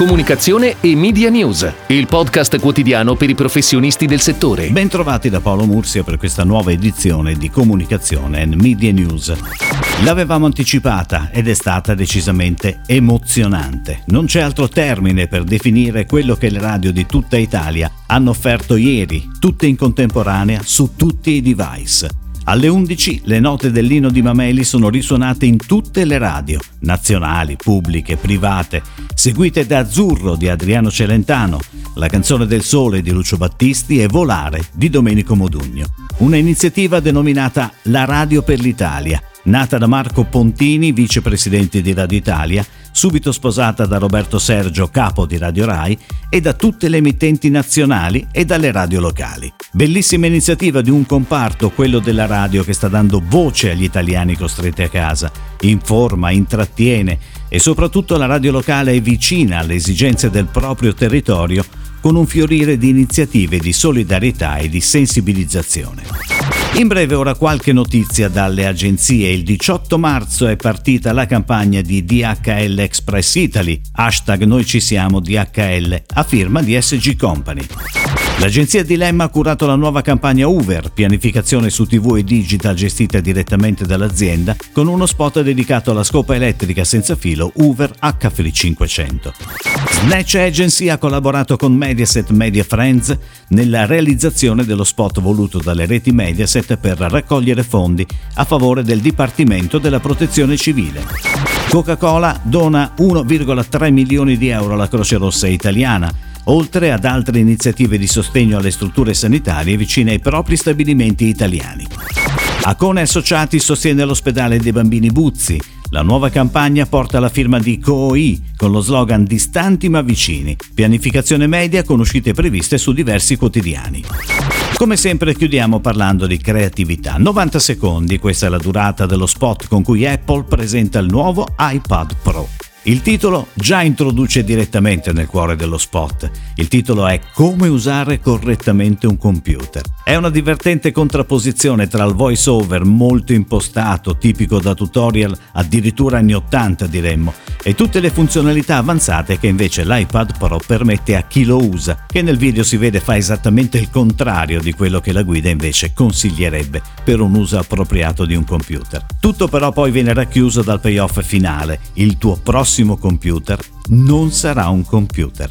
Comunicazione e Media News, il podcast quotidiano per i professionisti del settore. Bentrovati da Paolo Mursia per questa nuova edizione di Comunicazione e Media News. L'avevamo anticipata ed è stata decisamente emozionante. Non c'è altro termine per definire quello che le radio di tutta Italia hanno offerto ieri, tutte in contemporanea, su tutti i device. Alle 11 le note dell'Ino di Mameli sono risuonate in tutte le radio, nazionali, pubbliche, private, seguite da Azzurro di Adriano Celentano, la canzone del sole di Lucio Battisti e Volare di Domenico Modugno. Una iniziativa denominata La Radio per l'Italia, nata da Marco Pontini, vicepresidente di Radio Italia, subito sposata da Roberto Sergio, capo di Radio Rai, e da tutte le emittenti nazionali e dalle radio locali. Bellissima iniziativa di un comparto, quello della radio, che sta dando voce agli italiani costretti a casa, informa, intrattiene e soprattutto la radio locale è vicina alle esigenze del proprio territorio con un fiorire di iniziative di solidarietà e di sensibilizzazione. In breve ora qualche notizia dalle agenzie. Il 18 marzo è partita la campagna di DHL Express Italy, hashtag noi ci siamo DHL, a firma di SG Company. L'agenzia Dilemma ha curato la nuova campagna Uber, pianificazione su TV e digital gestita direttamente dall'azienda, con uno spot dedicato alla scopa elettrica senza filo Uber HFLI 500. Snatch Agency ha collaborato con Mediaset Media Friends nella realizzazione dello spot voluto dalle reti Mediaset per raccogliere fondi a favore del Dipartimento della Protezione Civile. Coca-Cola dona 1,3 milioni di euro alla Croce Rossa italiana oltre ad altre iniziative di sostegno alle strutture sanitarie vicine ai propri stabilimenti italiani. Acone Associati sostiene l'ospedale dei bambini Buzzi. La nuova campagna porta la firma di COI con lo slogan Distanti ma vicini, pianificazione media con uscite previste su diversi quotidiani. Come sempre chiudiamo parlando di creatività. 90 secondi, questa è la durata dello spot con cui Apple presenta il nuovo iPad Pro. Il titolo già introduce direttamente nel cuore dello spot. Il titolo è Come usare correttamente un computer. È una divertente contrapposizione tra il voice over molto impostato, tipico da tutorial addirittura anni 80 diremmo, e tutte le funzionalità avanzate che invece l'iPad Pro permette a chi lo usa, che nel video si vede fa esattamente il contrario di quello che la guida invece consiglierebbe per un uso appropriato di un computer. Tutto però poi viene racchiuso dal payoff finale, il tuo prossimo computer non sarà un computer.